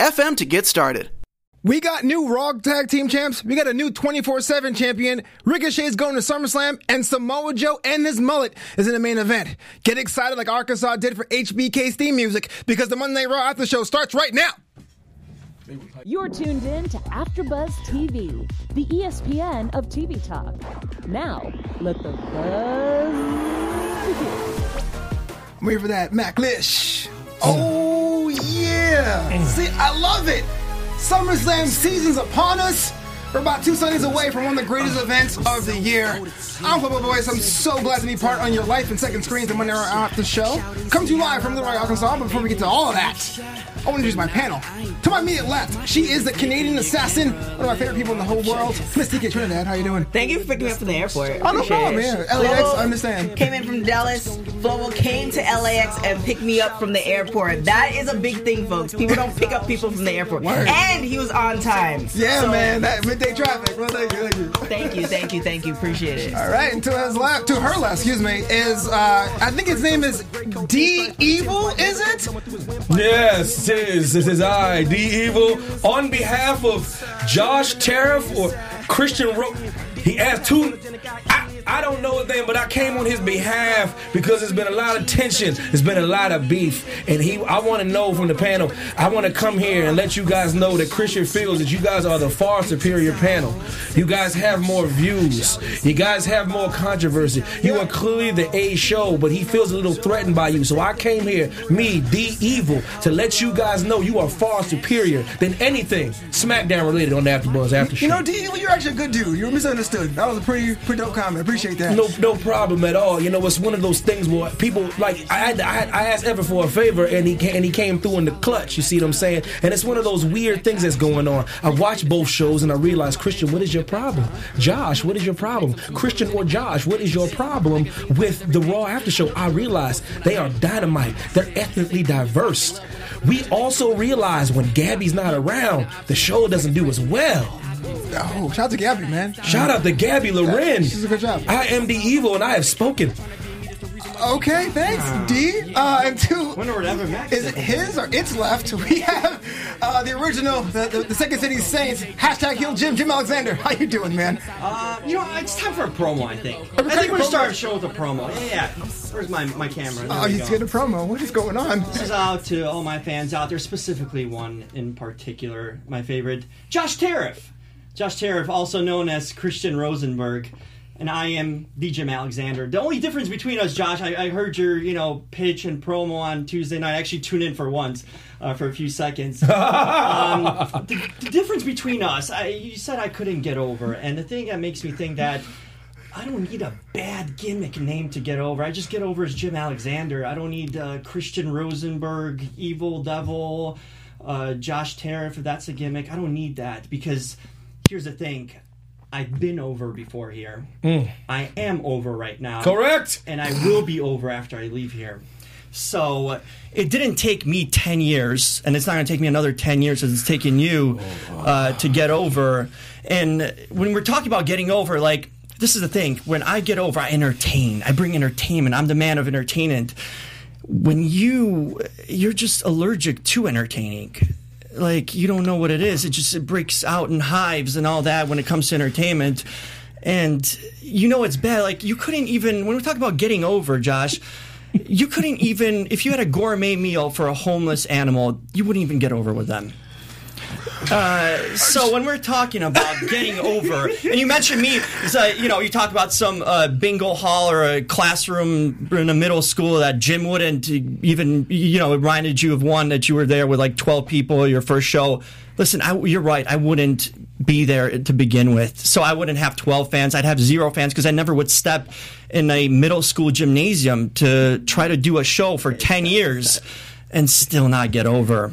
anchor.fm FM to get started. We got new Raw Tag Team champs. We got a new 24 7 champion. Ricochet's going to SummerSlam, and Samoa Joe and his mullet is in the main event. Get excited like Arkansas did for HBK's theme music because the Monday Raw After Show starts right now. You're tuned in to AfterBuzz TV, the ESPN of TV talk. Now, let the buzz begin. I'm waiting for that Mac Lish. Oh, yeah. Mm. See, I love it. SummerSlam season's upon us. We're about two Sundays away from one of the greatest events of the year. I'm Flobo Boyce. I'm so glad to be part on your life and second screens and when they're out the show. Come to you live from Little Rock, Arkansas. But before we get to all of that, I want to introduce my panel. To my immediate left, she is the Canadian assassin, one of my favorite people in the whole world, Miss TK Trinidad. How you doing? Thank you for picking me up from the airport. Oh, no Appreciate problem, it. yeah. LAX, Flobo I understand. Came in from Dallas. Flobo came to LAX and picked me up from the airport. That is a big thing, folks. People don't pick up people from the airport. Word. And he was on time. Yeah, So, man, that midday traffic. Well, thank you, thank you. Thank you, thank you, thank you. Appreciate it. All right, and to his left, to her left, excuse me, is uh, I think his name is D Evil. Is it? Yes, it is. This is I, D Evil, on behalf of Josh Tariff or Christian Ro- He asked two. I, don't know his name, but I came on his behalf because there's been a lot of tension. There's been a lot of beef, and he. I want to know from the panel. I want to come here and let you guys know that Christian feels that you guys are the far superior panel. You guys have more views. You guys have more controversy. You are clearly the A show, but he feels a little threatened by you. So I came here, me, D Evil, to let you guys know you are far superior than anything SmackDown related on the AfterBuzz After Show. You know, D Evil, you're actually a good dude. You're misunderstood. That was a pretty, pretty dope comment. Appreciate that. No, no problem at all. You know, it's one of those things where people like I had, I, had, I asked Ever for a favor, and he and he came through in the clutch. You see what I'm saying? And it's one of those weird things that's going on. I watched both shows, and I realized, Christian, what is your problem? Josh, what is your problem? Christian or Josh, what is your problem with the Raw After Show? I realized they are dynamite. They're ethnically diverse. We also realize when Gabby's not around, the show doesn't do as well. Oh, shout out to Gabby, man. Shout out to Gabby Loren. She's a good job. I am the evil, and I have spoken. Okay, thanks, D. Uh, and two, Wonder whatever Max is it his or its left? We have uh, the original, the, the, the Second City Saints. Hashtag Heel Jim, Jim Alexander. How you doing, man? Uh, you know, it's time for a promo. I think. We I think cutting we're gonna start a show with a promo. Yeah, yeah. Where's my my camera? There Oh, we you go. get a promo. What is going on? This is out to all my fans out there, specifically one in particular, my favorite, Josh Tariff. Josh Tariff, also known as Christian Rosenberg, and I am the Jim Alexander. The only difference between us, Josh, I, I heard your you know pitch and promo on Tuesday night. I actually tuned in for once, uh, for a few seconds. um, the, the difference between us, I, you said I couldn't get over, and the thing that makes me think that. I don't need a bad gimmick name to get over. I just get over as Jim Alexander. I don't need uh, Christian Rosenberg, Evil Devil, uh, Josh Tariff, if that's a gimmick. I don't need that because here's the thing. I've been over before here. I am over right now. Correct. And I will be over after I leave here. So it didn't take me 10 years, and it's not going to take me another 10 years as it's taken you uh, to get over. And when we're talking about getting over, like, this is the thing. When I get over, I entertain. I bring entertainment. I'm the man of entertainment. When you, you're just allergic to entertaining. Like, you don't know what it is. It just it breaks out in hives and all that when it comes to entertainment. And you know it's bad. Like, you couldn't even, when we talk about getting over, Josh, you couldn't even if you had a gourmet meal for a homeless animal you wouldn't even get over with them uh, so when we're talking about getting over, and you mentioned me, you know, you talk about some uh, bingo hall or a classroom in a middle school that Jim wouldn't even, you know, reminded you of one that you were there with like 12 people, your first show. Listen, I, you're right. I wouldn't be there to begin with. So I wouldn't have 12 fans. I'd have zero fans because I never would step in a middle school gymnasium to try to do a show for 10 years and still not get over.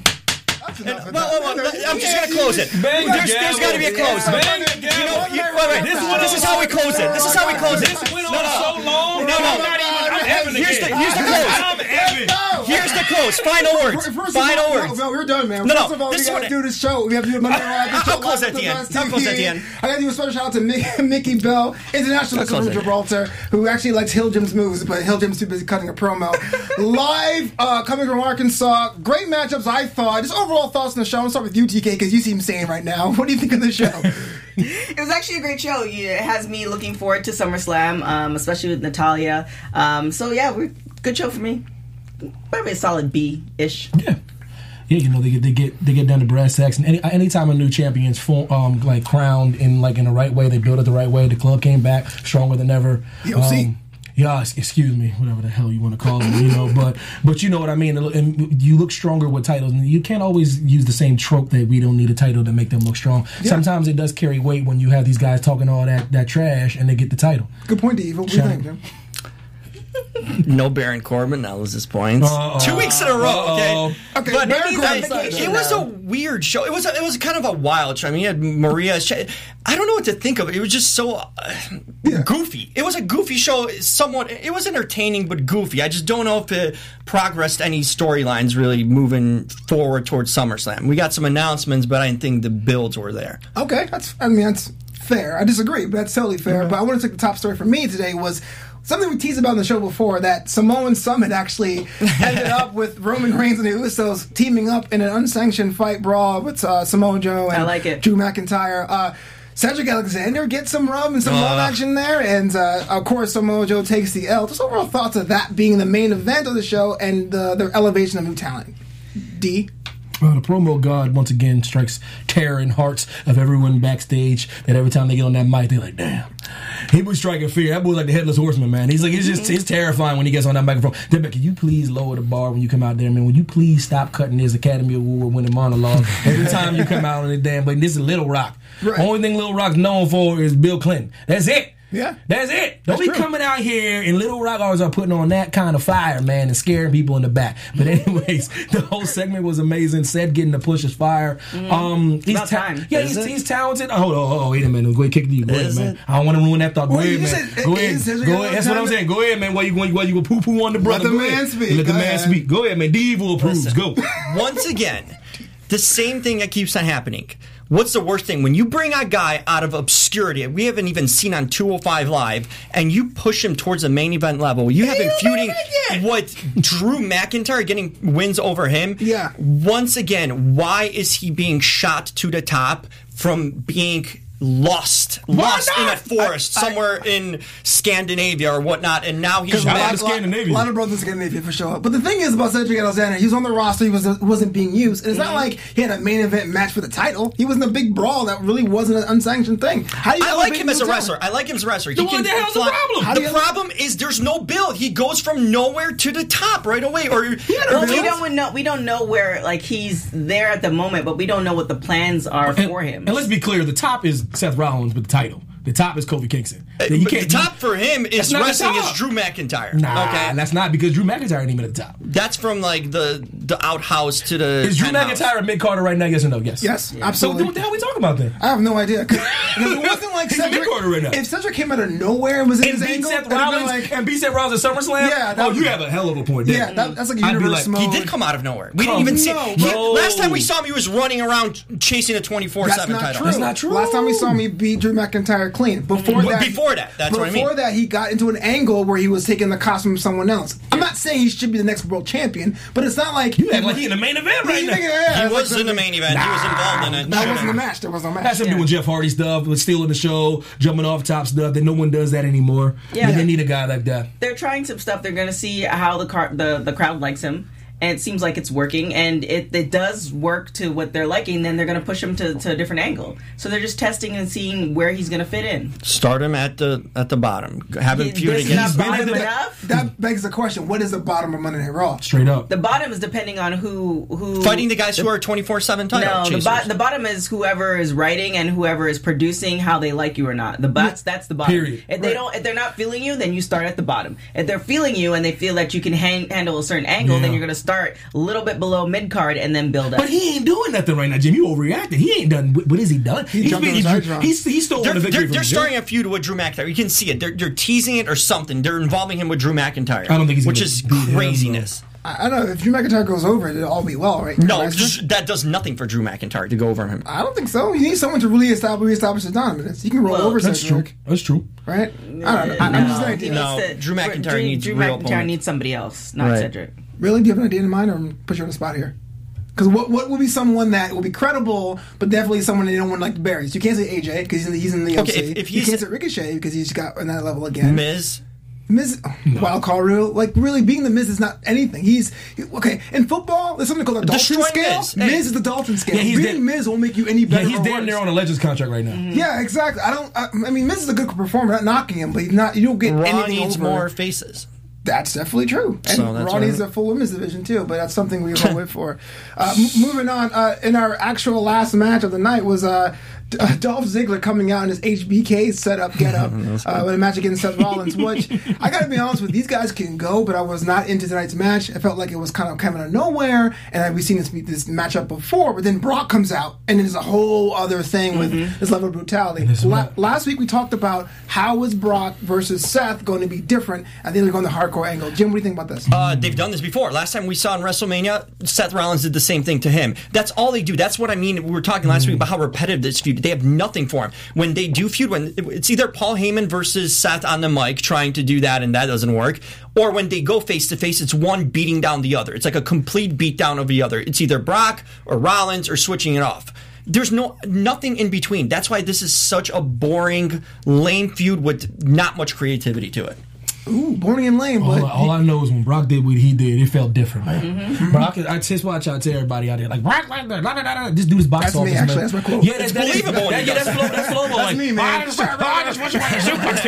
Well, well, well, I'm just gonna close it. Bang the There's, there's got to be a close. Bang You know, you, wait, wait, this, is, this is how we close it. This is how we close it. This went No, on no. so long. No, no. I'm not even. I'm having Here's again. the- here's the close. I'm having. Here's the close. Final words. First Final all, words. No, no, we're done, man. No, no, First of all, this we is gotta do this show. We have to do Monday Night Live. I'll show close at the end. Buzz I'll close at the end. I gotta do a special shout out to Mickey, Mickey Bell, international from at the end. Gibraltar, who actually likes Hill Jim's moves, but Hill Jim's too busy cutting a promo. Live, uh, coming from Arkansas. Great matchups, I thought. Just overall thoughts on the show. I'm gonna start with you, TK, because you seem sane right now. What do you think of the show? It was actually a great show. You- It has me looking forward to SummerSlam, um, especially with Natalya. Um, so yeah, we're, good show for me. Probably a solid B ish. Yeah. Yeah, you know they get they get they get down to brass tacks, and any anytime a new champion's form, um like crowned in like in the right way, they build it the right way. The club came back stronger than ever. EOC. Um, yeah, ex- excuse me, whatever the hell you want to call it, you know. But but you know what I mean. And you look stronger with titles, and you can't always use the same trope that we don't need a title to make them look strong. Sometimes it does carry weight when you have these guys talking all that that trash and they get the title. Good point, Dave. What do you think. Jim? No Baron Corbin. That was his points. Uh-oh. Two weeks in a row. Okay. Uh-oh. Okay, but Baron it, Corbin's it- it was a weird show. It was a, it was kind of a wild show. I mean, you had Maria. Sh- I don't know what to think of it. It was just so uh, goofy. It was a goofy show. Somewhat. It was entertaining, but goofy. I just don't know if it progressed any storylines really moving forward towards SummerSlam. We got some announcements, but I didn't think the builds were there. Okay, that's. I mean, that's fair. I disagree, but that's totally fair. But I want to take the top story for me today was something we teased about in the show before that Samoan Summit actually ended up with Roman Reigns and the Usos teaming up in an unsanctioned fight brawl with uh, Samoa Joe and I like it. Drew McIntyre. Uh, Cedric Alexander gets some rub and some love action there, and uh, of course Samoa Joe takes the L. Just overall thoughts of that being the main event of the show and uh, their elevation of new talent. D. The promo god once again strikes terror in hearts of everyone backstage. That every time they get on that mic, they're like, "Damn, he was striking fear." That boy's like the headless horseman, man. He's like, it's just, it's terrifying when he gets on that microphone. Deborah, can you please lower the bar when you come out there, man? Will you please stop cutting his Academy Award winning monologue every time you come out on the damn? But this is Little Rock. Right. Only thing Little Rock's known for is Bill Clinton. That's it. Yeah. That's it. Don't That's be true. coming out here and Little Rock always are putting on that kind of fire, man, and scaring people in the back. But anyways, the whole segment was amazing. Said getting the push is fire. Um, he's About time. Yeah, he's, he's talented. Oh, oh, oh, wait a minute. Go ahead, kick you. Go Is ahead, man. it? I don't want to ruin that thought. Go Well, ahead, man. said Go ahead. Go ahead. That's what I'm saying. Go ahead, man. While you going, while you go poo poo on the brother. Let the man speak. Let the man speak. Go ahead, man. Devil approves. Listen, Go. Once again, the same thing that keeps on happening. What's the worst thing? When you bring a guy out of obscurity, we haven't even seen on 205 Live, and you push him towards the main event level, you have him feuding with Drew McIntyre, getting wins over him. Yeah. Once again, why is he being shot to the top from being lost, lost in a forest I- I- somewhere in Scandinavia or whatnot, and now he's Shout out back. to Scandinavia. A lot of brothers in Scandinavia for sure. But the thing is about Cedric Alexander, he was on the roster, he was wasn't being used, and it's Mm-hmm. not like he had a main event match for the title. He was in a big brawl that really wasn't an unsanctioned thing. How do you I like him as new a talent? wrestler. I like him as a wrestler. Then what the hell's the problem? How The you- problem is there's no build. He goes from nowhere to the top right away. Or, had a or build. We don't know. We don't know where like he's there at the moment, but we don't know what the plans are And, for him. and let's be clear: the top is Seth Rollins with the title. The top is Kofi Kingston. Uh, You but the top for him is wrestling is Drew McIntyre. Nah, okay, that's not because Drew McIntyre ain't even at the top. that's from like the the outhouse to the. Is Drew penthouse. McIntyre mid carder right now? Yes or no? Yes. Yes, So absolutely. what the hell are we talking about then? I have no idea. 'Cause it wasn't like He's a Cedric. mid-carder right now. If Cedric came out of nowhere and was in And his beat angle, Seth it'd have been Rollins like, and beat Seth Rollins at SummerSlam. Yeah, that oh, you have a hell of a point. There. yeah, that, that's like a I'd be universe like, He did come out of nowhere. We Come didn't even see. no. he- last time we saw him, he was running around chasing a twenty four seven title. That's not true. Last time we saw him, he beat Drew McIntyre clean. Before mm-hmm. that, before that, that's what I mean. Before that, he got into an angle where he was taking the costume of someone else. I'm not saying he should be the next world champion, but it's not like You act like he in the main event right You now. yeah, He was like in the main event. he was involved in it. That wasn't a match. There was no match. That's him Yeah. doing Jeff Hardy stuff, with stealing the show, jumping off top stuff. That no one does that anymore. Yeah. And they need a guy like that. they're trying some stuff. They're going to see how the car the the crowd likes him, and it seems like it's working. And it it does work to what they're liking. Then they're going to push him to, to a different angle. So they're just testing and seeing where he's going to fit in. Start him at the at the bottom. Have him He- feud this is against. not bottom the- enough. That begs the question: What is the bottom of Monday Night Raw? Straight up. The bottom is depending on who who Fighting the guys who are twenty four seven title No, the, bo- the bottom is whoever is writing and whoever is producing how they like you or not. The that's that's the bottom. Period. If they don't, if they're not feeling you, then you start at the bottom. If they're feeling you and they feel that you can hang, handle a certain angle, Yeah. then you're going to start a little bit below mid card and then build up. But he ain't doing nothing right now, Jim. You overreacted. He ain't done. What has he done? He jumped on his he's, hydro. he's, he's stolen They're, the victory they're, from they're starting a feud with Drew McIntyre. You can see it. They're, they're teasing it or something. They're involving him with Drew McIntyre. I don't think he's which is beat him, craziness. I, I don't know if Drew McIntyre goes over it, it'll all be well, right? No, Guys? that does nothing for Drew McIntyre to go over him. I don't think so. You need someone to really establish, reestablish the dominance. You can roll Well, over That's true. Cedric, That's true. right? I don't know. I, I'm just an He idea. No. to- Drew McIntyre Drew, needs Drew real McIntyre opponent. needs somebody else, not Right. Cedric. Really? Do you have an idea in mind, or put you on the spot here? Because what what would be someone that will be credible, but definitely someone they don't want like to bury? So you can't say AJ because he's in the, he's in the Okay, OC. if- if you can't say Ricochet because he's got on that level again. Miz. Miz, wild card rule, like really being the Miz is not anything. He's okay in football. There's something called the Dalton Destroy scale. Miz. Miz. Is the Dalton scale. Yeah, he's being damn- Miz won't make you any Yeah, better. he's damn near on a Legends contract right now. Yeah, exactly. I don't. I, I mean, Miz is a good performer. Not knocking him, but he's not. You don't get Raw anything needs over. more faces. That's definitely true. And So that's Raw right. a full women's division too, but that's something we will wait for. Uh, m- moving on, uh, in our actual last match of the night was uh, D- uh, Dolph Ziggler coming out in his HBK setup get up uh, with a match against Seth Rollins, which I gotta be honest with, these guys can go, but I was not into tonight's match. I felt like it was kind of coming out of nowhere, and we've seen this this matchup before, but then Brock comes out, and there's a whole other thing with this level of brutality. La- last week we talked about how was Brock versus Seth going to be different, and then they're going the hardcore angle. Jim, what do you think about this? Uh, they've done this before. Last time we saw in WrestleMania, Seth Rollins did the same thing to him. That's all they do. That's what I mean. We were talking last week about how repetitive this feud. They have nothing for him. When they do feud, when it's either Paul Heyman versus Seth on the mic trying to do that, and that doesn't work, or when they go face to face, it's one beating down the other. It's like a complete beatdown of the other. It's either Brock or Rollins or switching it off. There's no nothing in between. That's why this is such a boring, lame feud with not much creativity to it. Ooh, boring and lame, but All, all I know is when Brock did what he did, it felt different, man. Mm-hmm. Brock, I just watch out to everybody out there, like Brock, like that, la, la, la, la. this dude's box That's me, office. actually. man. That's my quote. Yeah, that's It's that is- believable when that- yeah, that's it. flow, that's flowable. That's like, me, man. I just, I just want you to suplex.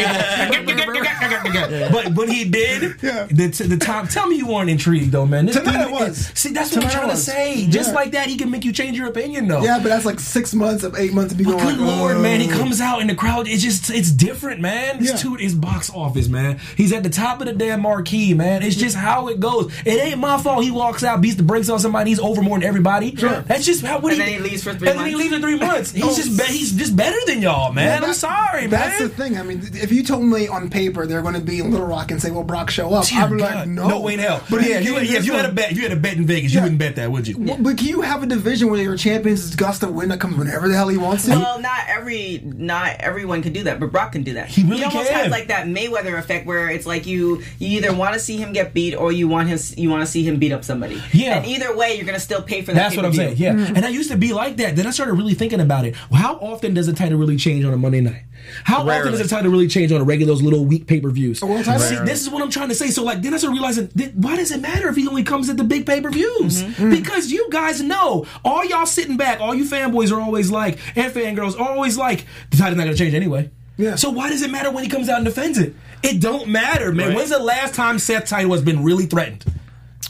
But when he did, Yeah. the, the time, tell me you weren't intrigued though, man. This Tonight dude I was. is- See, that's what I'm trying to say. Just Yeah. like that, he can make you change your opinion, though. yeah, but that's like six months of eight months to be going. Good lord, man! He oh. comes out in the crowd. It's just, it's different, man. This dude is box office, man. He's at the top of the damn marquee, man. It's just how it goes. It ain't my fault. He walks out, beats the brakes on somebody. He's over more than everybody. Sure. That's just how. What And then he leaves for three And then he leaves for three months. He's just, be, he's just better than y'all, man. Yeah, I'm sorry, That's man. That's the thing. I mean, if you told me on paper they're going to be in Little Rock and say, "Well, Brock, show up," Dear I'd be God. like, "No, way in hell. But yeah, if you, yeah, if you had a bet, if you had a bet in Vegas, you wouldn't bet that, would you? Well, but can you have a division where your champions is Gus to win that comes whenever the hell he wants to? Well, not every, not everyone can do that, but Brock can do that. He really he almost can. has like that Mayweather effect, where it's like you, you either want to see him get beat or you want him, you want to see him beat up somebody. Yeah. And either way, you're gonna still pay for that. That's what I'm saying. pay-per-view. Yeah. And I used to be like that. Then I started really thinking about it. Well, how often does a title really change on a Monday night? How often does a title really change on a regular those little week pay per views? See, this is what I'm trying to say. So like, then I started realizing, th- why does it matter if he only comes at the big pay per views? Mm-hmm. Because you guys know, all y'all sitting back, all you fanboys are always like, and fangirls are always like, the title's not gonna change anyway. Yeah. So why does it matter when he comes out and defends it? It don't matter, man. When's the last time Seth title has been really threatened?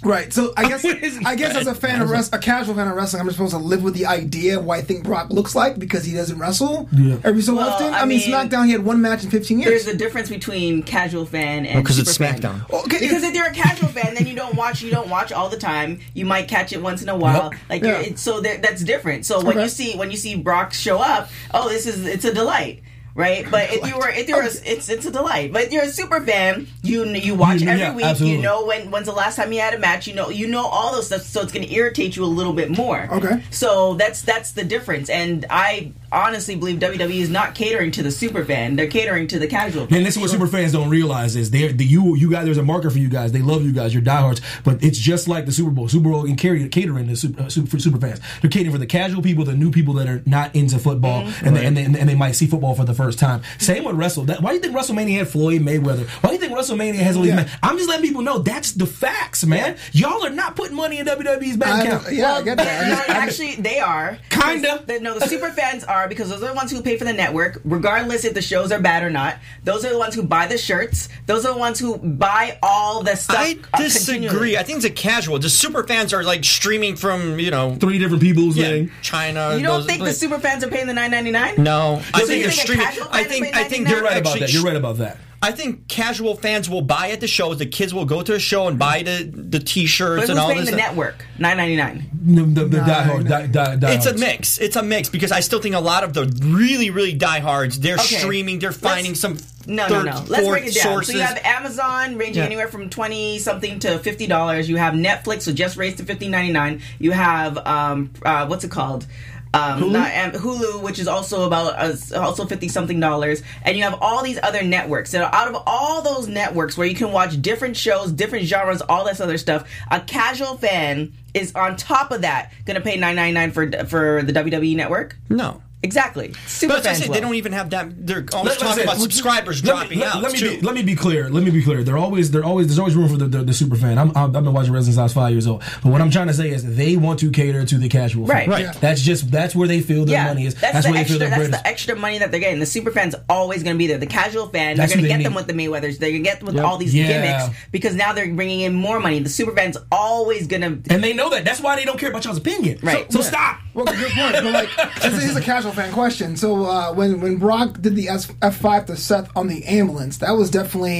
Right. So I guess I guess as a fan of wrestling, a casual fan of wrestling, I'm just supposed to live with the idea of what I think Brock looks like because he doesn't wrestle Yeah. every so Well, often. I, I mean, mean, SmackDown he had one match in 15 years. There's a difference between casual fan and oh, Because it's super fan. SmackDown. Okay, Because if- if you're a casual fan, then you don't watch. You don't watch all the time. You might catch it once in a while. Yep. Like Yeah. you're, so there- that's different. So when Okay. you see when you see Brock show up, oh, this is it's a delight. Right, but if you were if you were it's it's a delight. But you're a super fan. You you watch every yeah, week. absolutely. You know when when's the last time you had a match. You know you know all those stuff. So it's going to irritate you a little bit more. Okay. So that's that's the difference. And I honestly believe WWE is not catering to the super fan. They're catering to the casual. fan. And this is what super fans don't realize is they're the you you guys there's a market for you guys. They love you guys. You're diehards. But it's just like the Super Bowl. Super Bowl and catering catering to super, uh, super, for super fans. They're catering for the casual people, the new people that are not into football, and, they, and, they, and they might see football for the first time. Same with Wrestle. That, why do you think WrestleMania had Floyd Mayweather? Why do you think WrestleMania has all these Yeah. men? I'm just letting people know that's the facts, man. Y'all are not putting money in WWE's bank account. yeah, I get that. I just- I actually, they are. Kinda. The, no, the super fans are because those are the ones who pay for the network, regardless if the shows are bad or not. Those are the ones who buy the shirts. Those are the ones who buy all the stuff. I uh, disagree. I think it's a casual. The super fans are like streaming from you know Three different people's yeah, thing. China. You don't those- think the super fans are paying the nine ninety nine? No, I So think you they're streaming. I think I think they're You're right about that. You're right about that. I think casual fans will buy at the shows. The kids will go to a show and buy the the T-shirts But who's and all paying this. the stuff. network? Nine ninety nine. The, the, the diehard, die, die, die It's a mix. It's a mix because I still think a lot of the really, really diehards they're Okay. streaming. They're finding some No, third, no, no. Let's fourth break it down. sources. So you have Amazon ranging Yeah. anywhere from twenty something to fifty dollars. You have Netflix, so just raised to fifteen ninety nine. You have um, uh, what's it called? Um, Not, um, Hulu, which is also about uh, also fifty something dollars, and you have all these other networks. So out of all those networks, where you can watch different shows, different genres, all this other stuff, a casual fan is on top of that going to pay nine ninety nine for for the WWE network. no. Exactly, super But I fans. say, they don't even have that. They're always Let- talking said, about subscribers let dropping let, out. Let me too. be, let me be clear. Let me be clear. They're always they're always there's always room for the the, the super fan. I'm, I'm, I've been watching wrestling since I was five years old. But what I'm trying to say is they want to cater to the casual fan. Right. Right. Yeah. That's just that's where they feel their yeah, money is. That's, That's, the where they feel their That's bread is. the extra money that they're getting. The super fans always going to be there. The casual fan, That's they're going to they get them with the Mayweathers. They're going to get them with Yep. all these Yeah. gimmicks because now they're bringing in more money. The super fans always going to. And they know that. That's why they don't care about y'all's opinion. Right. So, so stop. Well, good point. But like, this is a casual fan question. So uh, when when Brock did the F five to Seth on the ambulance, that was definitely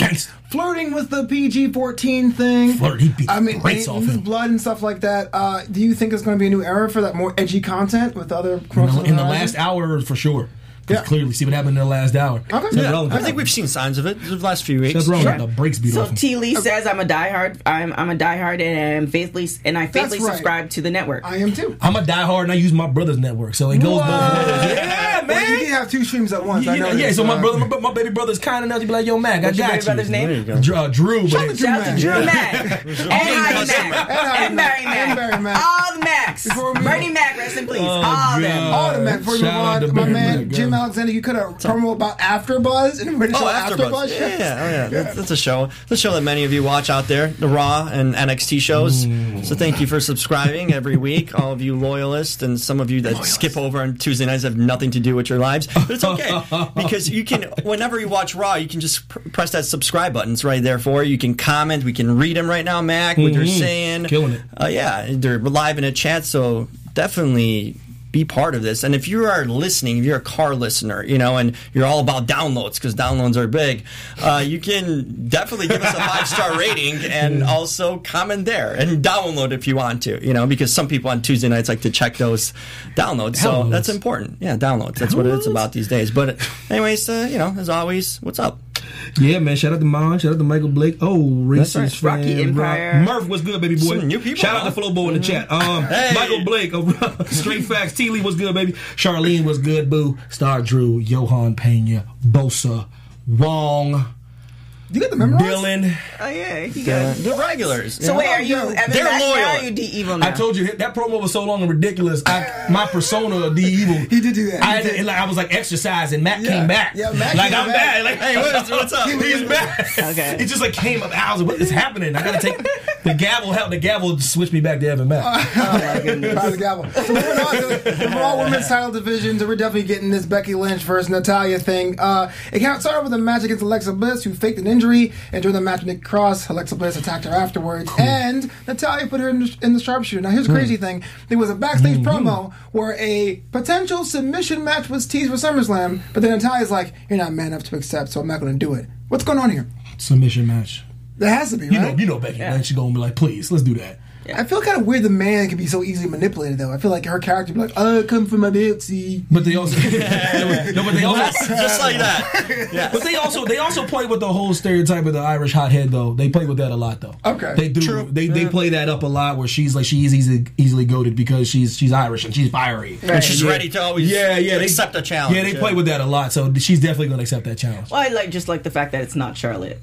flirting with the PG fourteen thing. I mean, the and off him. blood and stuff like that. Uh, do you think it's going to be a new era for that more edgy content with other In the, in the last hour, for sure. 'Cause Yeah. clearly, see what happened in the last hour. Okay. Yeah. I think we've seen signs of it the last few weeks. Seth Rollins Sure. the brakes beat So off him. T. Lee says I'm a diehard. I'm I'm a diehard and I'm faithfully and I faithfully right. subscribe to the network. I am too. I'm a diehard and I use my brother's network, so it goes both ways. Yeah, man. Well, you can have two streams at once. I know know, yeah, so my uh, brother, my, my baby brother's kind enough to be like, "Yo, Mac, What's I your baby you." brother's name? There you go. Dr- uh, Drew, Shout out to Shout out to Drew Mac. Mac and Mac and Barry Mac And Barry Mac. all the Macs. Bernie Mac, rest in peace. Oh, all of them. All the man, before we move Shout out to on, my man Jim Alexander, you could have promo about AfterBuzz and British Oh, show AfterBuzz. AfterBuzz. Yeah, yeah, oh, yeah. That's, that's a show. A show that many of you watch out there, the Raw and NXT shows. So thank you for subscribing every week, all of you loyalists, and some of you that skip over on Tuesday nights have nothing to do with your lives. But it's okay because you can, whenever you watch Raw, you can just pr- press that subscribe button. It's right there for you. You can comment. We can read them right now, Mac. What they're saying, Killing it. Uh, yeah, they're live in a chat, so definitely be part of this. And if you are listening, if you're a car listener, you know, and you're all about downloads because downloads are big, uh, you can definitely give us a five star rating and also comment there and download if you want to, you know, because some people on Tuesday nights like to check those downloads. So that's important. Yeah, downloads. That's what it's about these days. But, anyways, uh, you know, as always, what's up? Yeah, man. Shout out to Mon. Shout out to Michael Blake. Oh, racist right. fan. Rocky Empire. Rock- Murph was good, baby boy. Some new people, Shout out huh? to Flobo in the chat. Um, Hey. Michael Blake of Straight Facts. T Lee was good, baby. Charlene was good. Boo. Star Drew. Johan Pena. Bosa. Wong. You got the memorized? Dylan. Oh yeah, he good. the regulars. So wait, are you They're Evan Mack now? loyal. Or are you D Evil now? I told you that promo was so long and ridiculous. I, my persona of the evil. He did do that. I, He did. had, like, I was like exercising. Matt Yeah. came back. Yeah, Matt like came I'm back. back. Like Hey, what's, what's up? He's back. Okay. It just like came up. I was like, what is happening? I gotta take the gavel. helped. the gavel switch me back to Evan Mack. Proud of the gavel. So moving on to the Raw Women's Title divisions, so we're definitely getting this Becky Lynch versus Natalya thing. Uh, it kind of started with a match against Alexa Bliss, who faked an injury, and during the match with Nikki Cross, Alexa Bliss attacked her afterwards, and Natalya put her in the, in the sharpshooter. Now, here's the crazy thing: there was a backstage promo where a potential submission match was teased for SummerSlam, but then Natalya's like, "You're not man enough to accept, so I'm not going to do it." What's going on here? Submission match. There has to be, You know, you know Becky Lynch. She's gonna be like, please, let's do that. I feel kind of weird the man can be so easily manipulated, though. I feel like her character be like, oh, come from my Betsy. But they also, no, but they also, Just like that. Yeah. but they also, they also play with the whole stereotype of the Irish hothead, though. They play with that a lot, though. Okay. they do. True. They they play that up a lot, where she's like she's easily easily goaded because she's she's Irish and she's fiery. And she's ready to always Yeah, yeah. They, accept a challenge. Yeah, they play with that a lot, so she's definitely gonna accept that challenge. Well, I like just like the fact that it's not Charlotte.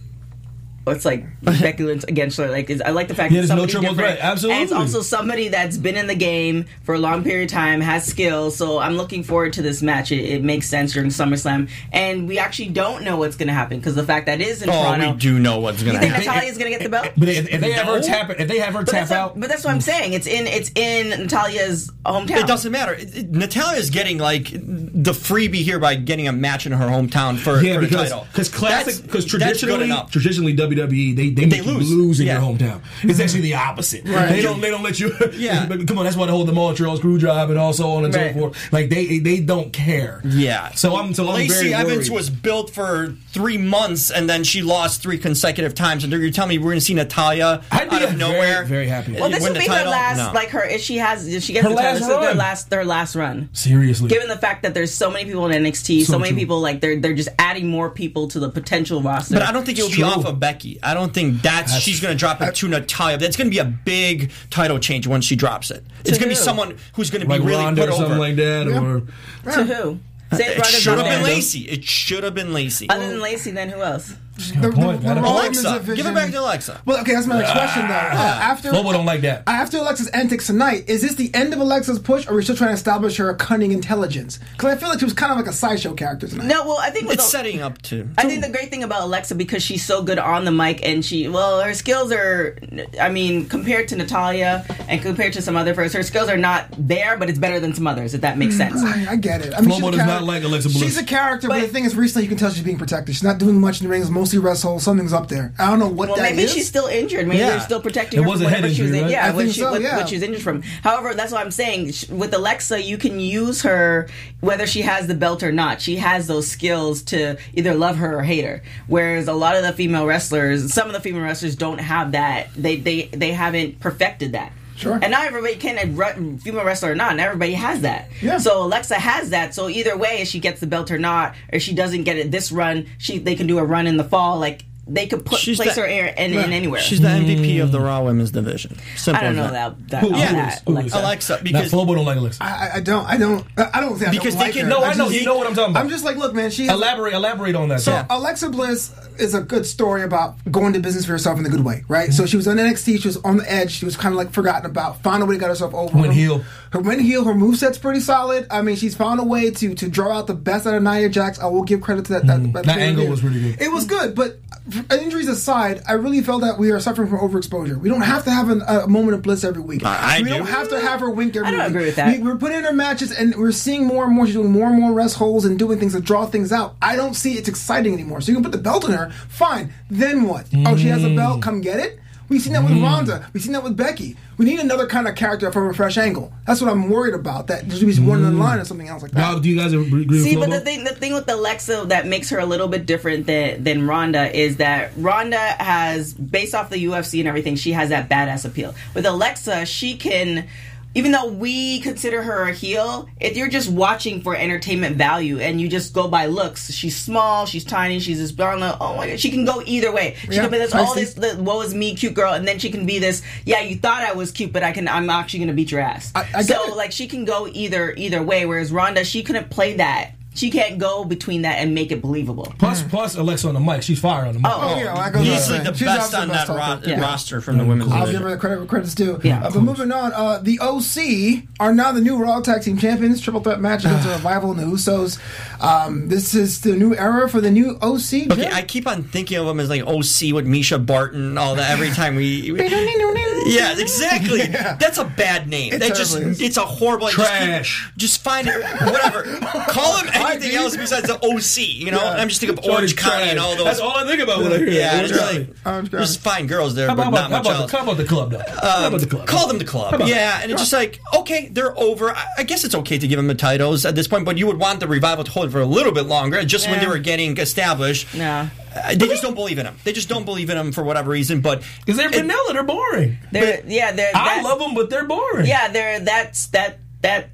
It's like Becky Lynch against Charlotte. Like, it's- I like the fact Yeah, that there's no somebody triple different. threat. Absolutely. And it's also somebody that's been in the game for a long period of time, has skills. So I'm looking forward to this match. It, it makes sense during SummerSlam, and we actually don't know what's going to happen because the fact that it is in Oh, Toronto. we do know what's going to happen. Natalya is going to get the belt? But if, if they have her No. tap, if they have her But tap out, what, but that's what I'm saying. It's in it's in Natalya's hometown. It doesn't matter. It- it- Natalya is getting like the freebie here by getting a match in her hometown for, yeah, for the because title. because classic because that's traditionally enough. traditionally WWE they they, make you lose. lose in Yeah. your hometown. It's mm-hmm. actually the opposite. Right. They don't they don't let you. Yeah. come on, that's why they hold the Montreal screw job and also on and Right. so forth. Like they they don't care. Yeah. So I'm so I'm Lacey Evans was built for three months, and then she lost three consecutive times. And you're telling me we're going to see Natalya I'd be out of very, nowhere? very happy. Well, this win will the be her last, No. like her. If she has, if she gets Her the title, last this is their last, their last run. Seriously. Given the fact that there's so many people in NXT, so, So many true. people like they're they're just adding more people to the potential roster. But I don't think it will It's be true. off of Becky. I don't think that's, That's- she's going to drop it to Natalya. That's going to be a big title change when she drops it. It's going to be someone who's going to be like really Ronda put or something over. like that, or to who? It should have been. Lacey. It should have been Lacey. Other than Lacey, then who else? The, point. Got it. Raw Alexa, give it back to Alexa. Well, okay, that's my next question though. Uh, after Lobo don't like that. After Alexa's antics tonight, is this the end of Alexa's push, or are we still trying to establish her cunning intelligence? Because I feel like she was kind of like a sideshow character tonight. No, well, I think It's the- setting up to. I think the great thing about Alexa because she's so good on the mic and she well her skills are I mean compared to Natalya and compared to some other first her skills are not there but it's better than some others if that makes sense. I, I get it. I mean, Flobo she's a does not character- like Alexa Bliss. She's a character, but, But- the thing is, recently you can tell she's being protected. She's not doing much in the ring. It's mostly wrestle. Something's up there. I don't know what Well, that maybe is. she's still injured. Maybe Yeah. they're still protecting It her was from a head whatever she was injury, in. right? Yeah, I what think she, so, what, yeah. what she was injured from. However, that's what I'm saying. With Alexa, you can use her whether she has the belt or not. She has those skills to either love her or hate her. Whereas a lot of the female wrestlers, some of the female wrestlers don't have that. They they they haven't perfected that. Sure. And not everybody can, a female wrestler or not, not everybody has that. Yeah. So Alexa has that. So either way, if she gets the belt or not, or she doesn't get it this run, she they can do a run in the fall. Like they could put She's place the- her in, in, in anywhere. She's the MVP of the mm. Raw Women's Division. Simple I don't know that. that. that Who- all who is- that, who is Alexa. that? Alexa, Now, because Flobo don't like Alexa. I, I don't. I don't. I don't think Because I they don't like can- her. no, I know. just- You know what I'm talking about. I'm just like, look, man. She elaborate, elaborate on that. So yeah. Alexa Bliss is a good story about going to business for yourself in a good way, right? So she was on NXT, she was on the edge, she was kind of like forgotten about, found a way to get herself over. Went her, heel. Her went heel, her moveset's pretty solid. I mean, she's found a way to to draw out the best out of Nia Jax. I will give credit to that. That, mm. That angle was really good. It was good, but injuries aside, I really felt that we are suffering from overexposure. We don't have to have an, a moment of bliss every week. I- I we do. don't have to have her wink every I don't week. agree with that. We, we're putting in her matches, and we're seeing more and more. She's doing more and more rest holds and doing things to draw things out. I don't see it's exciting anymore. So you can put the belt on her, fine. Then what? Oh, she has a belt. Mm. Come get it. We've seen that with mm. Ronda. We've seen that with Becky. We need another kind of character from a fresh angle. That's what I'm worried about. That there's gonna be one in mm. line or something else like that. Now, do you guys agree with See, Flobo? but the thing, the thing with Alexa that makes her a little bit different than than Ronda is that Ronda has, based off the UFC and everything, she has that badass appeal. With Alexa, she can. Even though we consider her a heel, if you're just watching for entertainment value and you just go by looks, she's small, she's tiny, she's this blonde. Oh my god, she can go either way. She Yeah, can be this all oh, see. this the, woe is me cute girl, and then she can be this. Yeah, you thought I was cute, but I can. I'm actually gonna beat your ass. I- I so like she can go either either way. Whereas Ronda, she couldn't play that. She can't go between that and make it believable. plus, plus Alexa on the mic. She's fire on the mic. Oh, yeah, that goes without easily the She's best on the that ro- Yeah. roster from the women's I'll division. give her the credit where credit's due. Yeah. Uh, but moving on, uh, the OC are now the new Raw Tag Team Champions. Triple threat match against the Revival and the Usos. Um, this is the new era for the new OC. Okay, Jim? I keep on thinking of them as like OC with Mischa Barton, all that. Every time we, we- yeah, exactly. That's a bad name. It that just is. it's a horrible just keep- Trash. Just, find it, whatever. Call him anything else besides the OC. You know, Yeah. I'm just thinking of Orange County and trash. all those. That's all I think about when I hear yeah, that. it's Orange like, Orange County. there's fine girls there, How but about, not how, much about else. the, how about the club, though? how about the club? Call them the club. Yeah, and it's just like, okay, they're over. I, I guess it's okay to give them the titles at this point, but you would want the revival to hold for a little bit longer, just when they were getting established. No. Uh, they just don't believe in them. They just don't believe in them for whatever reason. But Because they're it- vanilla. They're boring. They're yeah, they're I that- love them, but they're boring. Yeah, they're that's that that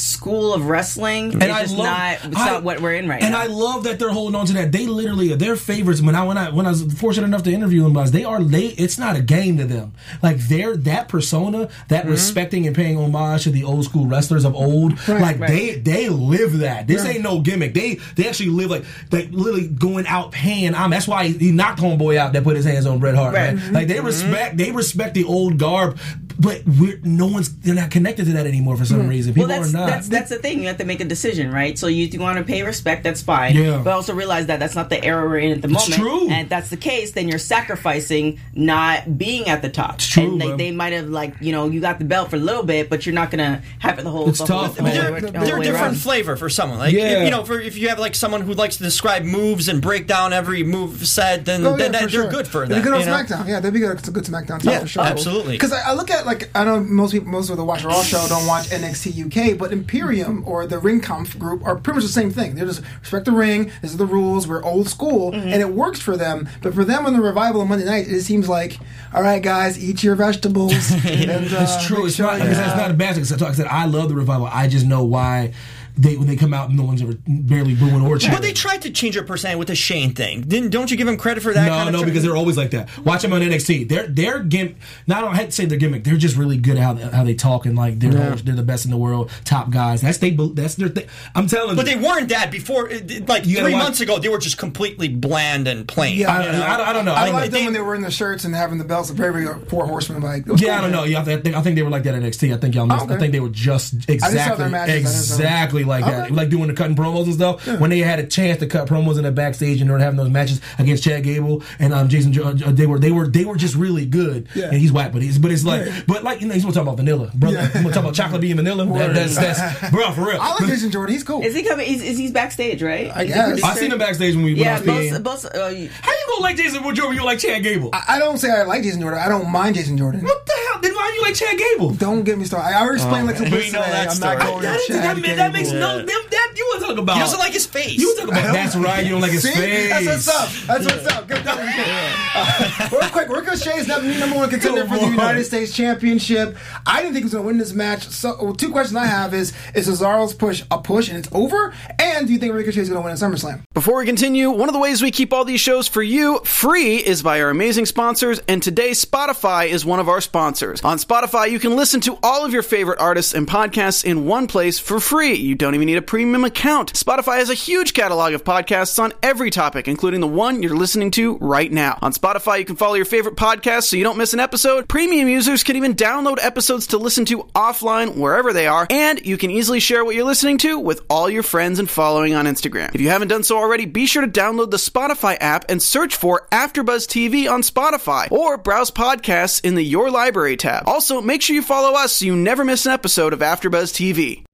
school of wrestling And is I just love, not it's I- not what we're in right and now. And I love that they're holding on to that. They literally are their favorites. When I when I when I was fortunate enough to interview them, guys, they are they. It's not a game to them. Like they're that persona, that Mm-hmm. respecting and paying homage to the old school wrestlers of old. like right. they they live that. This ain't no gimmick. They they actually live like like literally going out paying. Um, that's why he knocked homeboy out that put his hands on Bret Hart. Right. Man. Like they respect they respect the old garb. But we're no one's they're not connected to that anymore for some mm-hmm. reason. People well, that's, are not. that's that's the thing. You have to make a decision, right? So you, you want to pay respect, that's fine. Yeah. But also realize that that's not the era we're in at the It's moment. true. And if that's the case, then you're sacrificing not being at the top. It's true, And they, they might have like you know you got the belt for a little bit, but you're not gonna have it the whole. It's the tough, whole they're, the they're a different around. flavor for someone. Like Yeah. if, you know, for, if you have like someone who likes to describe moves and break down every move set, then, Oh, then yeah, that, they're sure. good for They'd that. good on you know? SmackDown. Yeah, they'd be good. It's a good SmackDown. Top Yeah, for sure. absolutely. Because I, I look at like I know most people, most of the Watch Raw show don't watch NXT UK, but Imperium or the Ringkampf group are pretty much the same thing. They're just respect the ring. These are the rules. We're old school, Mm-hmm. and it works for them. But for them on the revival on Monday night, it seems like, all right, guys, eat your vegetables. and, uh, It's true. It's sure not. you- It's, it's not a bad thing. 'cause Like I said, I love the revival. I just know why they when they come out, no one's ever barely booing or cheering. But they tried to change their personality with the Shane thing. Didn't don't you give them credit for that? no, kind of no, tra- because they're always like that. Watch them on NXT. They're they're gimmick. Not I hate to say their gimmick. They're just really good at how, how they talk and like they're always- they're the best in the world, top guys. That's they. That's their thing. I'm telling But you. they weren't that before. it- it- Like You three watch- months ago, they were just completely bland and plain. Yeah, I, you know? I, I, don't know. I I, like they- them when they were in the shirts and having the belts. Very, very four horsemen. Like, yeah, cool, I don't know. Yeah, I think, I think they were like that at NXT. I think y'all missed. Okay. I think they were just exactly. I didn't saw them. exactly like that. Okay. Like doing the cutting promos and stuff. When they had a chance to cut promos in the backstage and they were having those matches against Chad Gable and um, Jason, Jo- uh, they were they were they were just really good. Yeah. And he's whack, but he's but it's like but like you know he's gonna talk about vanilla, brother. Yeah. I'm gonna talk about chocolate being vanilla? That, that's that's bro for real. I like Jason Jordan. He's cool. Is he coming? Is, is he's backstage, right? I Is he guess. I seen him backstage when we Yeah, went off the both. both uh, you- How you gonna like Jason Jordan? You like Chad Gable? I, I don't say I like Jason Jordan. I don't mind Jason Jordan. what the hell? Then why do you like Chad Gable? Don't get me started. I already explained like some we places know that I'm story. not going That, to Chad that, that makes Gable. No. Them, that you want to talk about? He doesn't like his face. You talk about that's right. You don't like his See? face. That's what's up. That's what's up. Good job. Uh, real quick, Ricochet is number, number one contender Come for the. United States Championship. I didn't think he was going to win this match. So, well, two questions I have is: Is Cesaro's push a push and it's over? And do you think Ricochet is going to win at SummerSlam? Before we continue, one of the ways we keep all these shows for you free is by our amazing sponsors, and today Spotify is one of our sponsors. On Spotify, you can listen to all of your favorite artists and podcasts in one place for free. You don't even need a premium account. Spotify has a huge catalog of podcasts on every topic, including the one you're listening to right now. On Spotify, you can follow your favorite podcasts so you don't miss an episode. Premium users can even download episodes to listen to offline wherever they are, and you can easily share what you're listening to with all your friends and following on Instagram. If you haven't done so already, be sure to download the Spotify app and search for AfterBuzz TV on Spotify or browse podcasts in the Your Library tab. Also, make sure you follow us so you never miss an episode of AfterBuzz TV.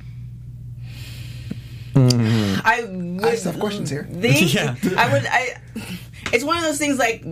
Mm-hmm. I would I just have questions here. think Yeah. I would. I. It's one of those things like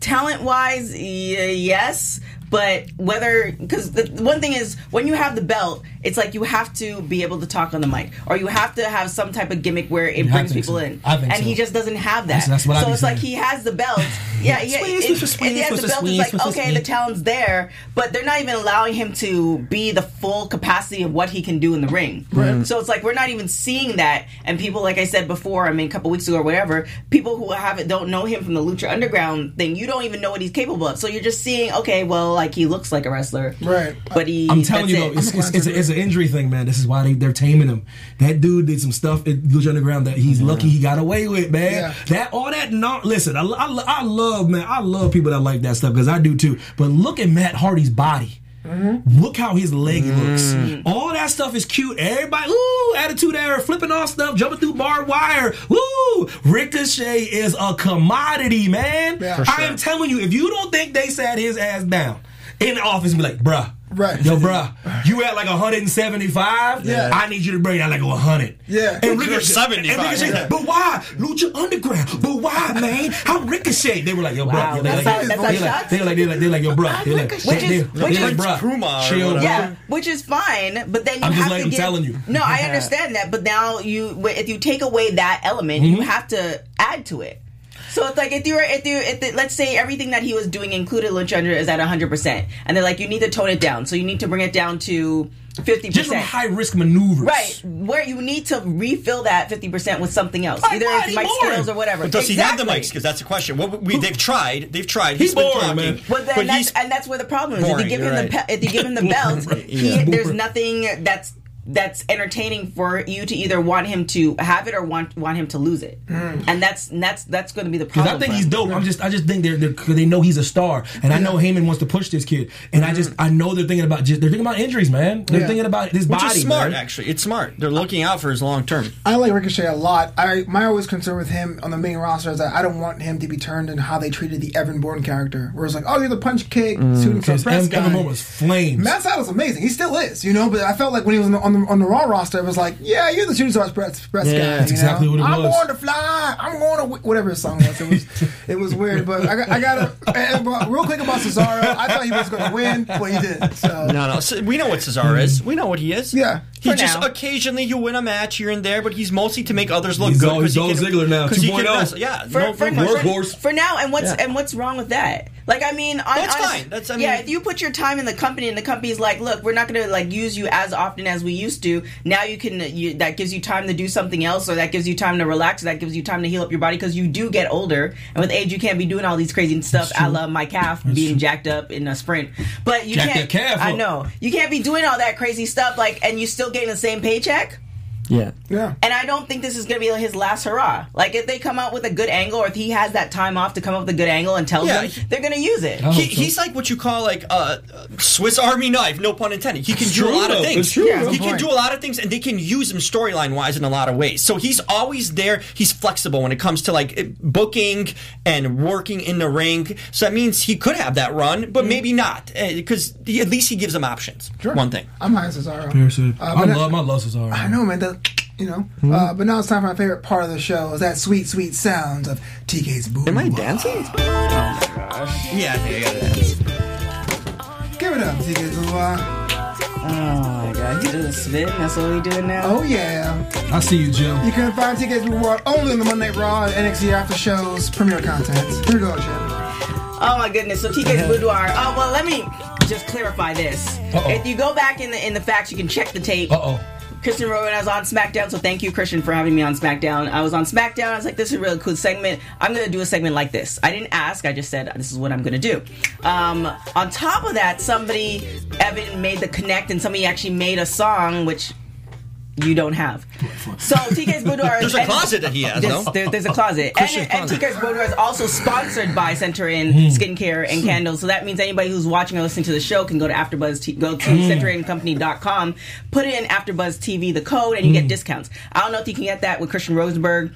talent wise, y- yes, but whether because the one thing is when you have the belt, it's like you have to be able to talk on the mic, or you have to have some type of gimmick where it I brings people so. in, I think and he just doesn't have that. That's- that's what so be it's like he has the belt. Yeah, yeah. Swing, it- swing, swing, and he has swing, the belt. swing, It's like swing, okay, swing. the talent's there, but they're not even allowing him to be the full capacity of what he can do in the ring. So it's like we're not even seeing that, and people, like I said before, I mean, a couple weeks ago or whatever, people who haven't don't know him from the Lucha Underground thing, you don't even know what he's capable of. So you're just seeing, okay, well, like he looks like a wrestler, Right. But he, I'm telling you it. though, it's, it's, it's, a, it's an injury thing, man. This is why they, they're taming him. That dude did some stuff at Lucha Underground that he's oh, lucky he got away with, man. Yeah. That all that not listen. I, I, I love man. I love people that like that stuff because I do too. But look at Matt Hardy's body. Mm-hmm. Look how his leg mm. looks. All that stuff is cute. Everybody, ooh, Attitude Era, flipping off stuff, jumping through barbed wire. Woo! Ricochet is a commodity, man. Yeah. I sure. am telling you, if you don't think they sat his ass down in the office and be like, bruh, Right. yo, bruh, you at like 175? Yeah. I need you to bring that like a 100. Yeah. And You're Ricochet, 75. and Ricochet, Yeah. but why? Lucha Underground. But why, man? I'm Ricochet. They were like, yo, bruh. Wow, they that's like, how- that's they how like, shots? they like, they like, they like, yo, bruh. They like, Which they- is- they- which they like, is- bruh. Puma Chill. Yeah, which is fine, but then you I'm just have letting- to give. telling you. No, I understand that, but now you, if you take away that element, you Mm-hmm. have to add to it. So it's like if you're if you if the, let's say everything that he was doing, included Lucha Under, is at 100, percent and they're like you need to tone it down, so you need to bring it down to 50%. Just from high risk maneuvers. Right, where you need to refill that 50% with something else. Either why? it's He mic boring. skills or whatever. But does he have the Exactly. mic skills? That's the question. What we they've tried. They've tried. He's been boring, talking, man. But then but that's, and that's where the problem is. Boring, if you give you're him the right. pe- if you give him the belt, he, Yeah. there's nothing that's that's entertaining for you to either want him to have it or want want him to lose it. Hmm. And that's that's that's going to be the Because problem. I think he's him. dope. I'm just, I just think they're, they're they know he's a star, and I know Heyman wants to push this kid, and I just, hmm. I know they're thinking about just, they're thinking about injuries, man. They're Yeah. thinking about his which body, is smart. man. Actually, it's smart. They're looking out for his long term. I like Ricochet a lot. I my always concern with him on the main roster is that I don't want him to be turned in how they treated the Evan Bourne character, where it's like, oh, you're the punch kick, mm. shooting for Because press Evan guy. Evan Bourne was flames. Matt Sydal's amazing. He still is, you know. But I felt like when he was on the, on on the on the Raw roster it was like, yeah, you're the shooting stars press press Yeah, guy. that's exactly know? what it I'm was. going to fly. I'm going to wh- whatever his song was. It was it was weird, but I got I got to and, but real quick about Cesaro. I thought he was going to win, but he didn't. So No, no. So we know what Cesaro is. We know what he is. Yeah. He For just now. occasionally you win a match here and there, but he's mostly to make others look He's good. Dol- 'cause he Dolph can- Ziggler now, 2.0. can oh. wrestle. Yeah, for, no, for, no for, for now and what's Yeah. and what's wrong with that like i mean on, That's honest- fine. That's- I yeah if you put your time in the company and the company's like look we're not going to like use you as often as we used to now you can you, that gives you time to do something else or that gives you time to relax or that gives you time to heal up your body because you do get older and with age you can't be doing all these crazy stuff i love my calf being jacked up in a sprint but you Jack can't that calf i know you can't be doing all that crazy stuff like and you still getting the same paycheck Yeah. yeah. and I don't think this is going to be his last hurrah. Like if they come out with a good angle, or if he has that time off to come up with a good angle and tells Yeah, them, he- they're going to use it. He, so. he's like what you call like a Swiss Army knife, no pun intended. He can It's do a true, lot of things. True. Yeah, he can point. do a lot of things, and they can use him storyline wise in a lot of ways. So he's always there. He's flexible when it comes to like eh, booking and working in the ring. So that means he could have that run, but maybe not because at least he gives them options. Sure. One thing. I'm high on Cesaro. Fair. Uh, I but love my love Cesaro. I know, man. That, you know. Uh, but now it's time for my favorite part of the show. Is that sweet, sweet sounds of TK's boo. Am I dancing? Oh my gosh. Yeah, I think I gotta dance. Give it up, TK's boo. Oh my god, he does a spin. That's what we doing now. Oh yeah. I see you, Jim. You can find TK's boo only on the Monday Raw and NXT After Shows premiere content. Here we go, Jim. Oh my goodness. So TK's boudoir. Oh well, let me just clarify this. Uh-oh. If you go back in the in the facts, you can check the tape. Uh oh. Christian Rowan, I was on SmackDown, so thank you, Christian, for having me on SmackDown. I was on SmackDown. I was like, this is a really cool segment. I'm going to do a segment like this. I didn't ask. I just said, this is what I'm going to do. Um, on top of that, somebody, Evan, made the connect, and somebody actually made a song, which you don't have. So TK's Boudoir. There's a closet that he has, There's, no? there- there's a closet. And, Christian and. TK's Boudoir is also sponsored by Center In Hmm. Skincare and Candles. So that means anybody who's watching or listening to the show can go to AfterBuzz, T- go to Hmm. centerincompany.com, put in AfterBuzz TV, the code, and you Hmm. get discounts. I don't know if you can get that with Christian Rosenberg.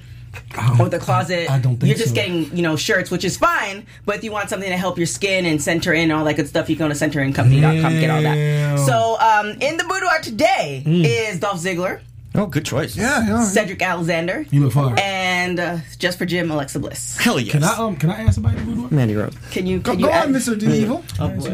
Or the closet. I don't think You're just so. getting, you know, shirts, which is fine. But if you want something to help your skin and center in and all that good stuff, you can go to centerincompany.com get all that. So, um, in the boudoir today Hmm. is Dolph Ziggler, Oh, good choice. Yeah, yeah. Cedric Alexander, You look fine. and uh, just for Jim, Alexa Bliss. Hell yes. Can I um can I ask about the boudoir? Mandy Rose. Can you? Go, Can you go add- on, Mr. D Evil. Oh boy.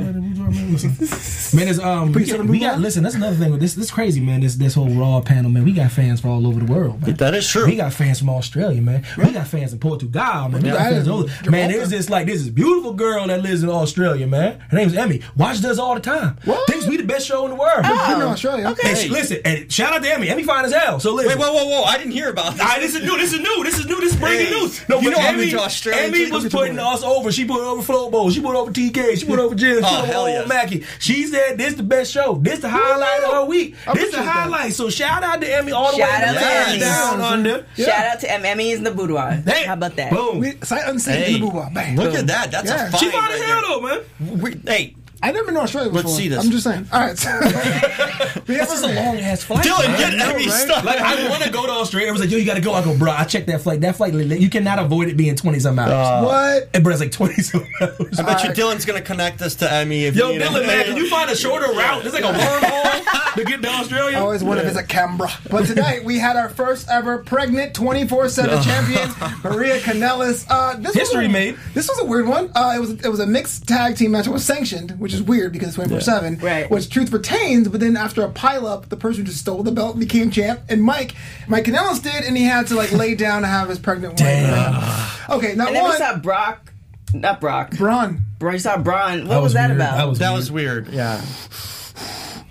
Man, it's, um, we, Put got, we got listen. That's another thing. with This this crazy man. This this whole Raw panel, man. We got fans from all over the world. Man. That is true. We got fans from Australia, man. We got fans in Portugal, man. We got fans all over. Man, there's this like this is beautiful girl that lives in Australia, man. Her name's Emmy. Watches us all the time. What? Thinks we the best show in the world. Been to Australia. okay. And she- listen, and shout out to Emmy. Emmy fine as hell. So listen. Wait, whoa, whoa, whoa! I didn't hear about this. All right, this is new. This is new. This is new. This is breaking Hey, news. No, you but know I'm Emmy, into Australia, Emmy was Look putting us over. She put over Flobo. She put over TK. She put over Jim. She Oh, put over hell old yes. Mackie. She said this is the best show. This the highlight of her week. I This the appreciate that. highlight. So shout out to Emmy all the Shout way out to down, Emmy. down mm-hmm. under. Shout out to M. Emmy is in the boudoir. Hey, How about that? Boom. We, sight unseen Hey, in the boudoir. Bang. Look at that. That's Yeah. a fine. She fine as right hell though, man. We- Hey, I've never been to Australia before. Let's see this. I'm just saying. All right. we have This is a long ass flight. Dylan, get know, Emmy right? stuff. Like I want to go to Australia. I was like, yo, you got to go. I go, bro. I checked that flight. That flight, you cannot avoid it being twenty some hours. What? And bro, it's like twenty some hours. I bet you Dylan's gonna connect us to Emmy. If Yo, you need Dylan, it. man, can you find a shorter route? There's like a wormhole to get to Australia. I always wonder if it's a Canberra. But tonight we had our first ever pregnant 24 7 champion, Maria Kanellis. Uh, this History was a, made. This was a weird one. Uh, it was it was a mixed tag team match. It was sanctioned, which is weird because it's 24 7. Right. Which truth retains, but then after a pile up, the person just stole the belt and became champ. And Mike, Mike Kanellis did, and he had to like lay down to have his pregnant wife. Damn. Okay, now And then we one. saw Brock, not Brock. Braun. Bro, you saw Braun. What That was, was that weird. about? That was That weird. was weird. Yeah.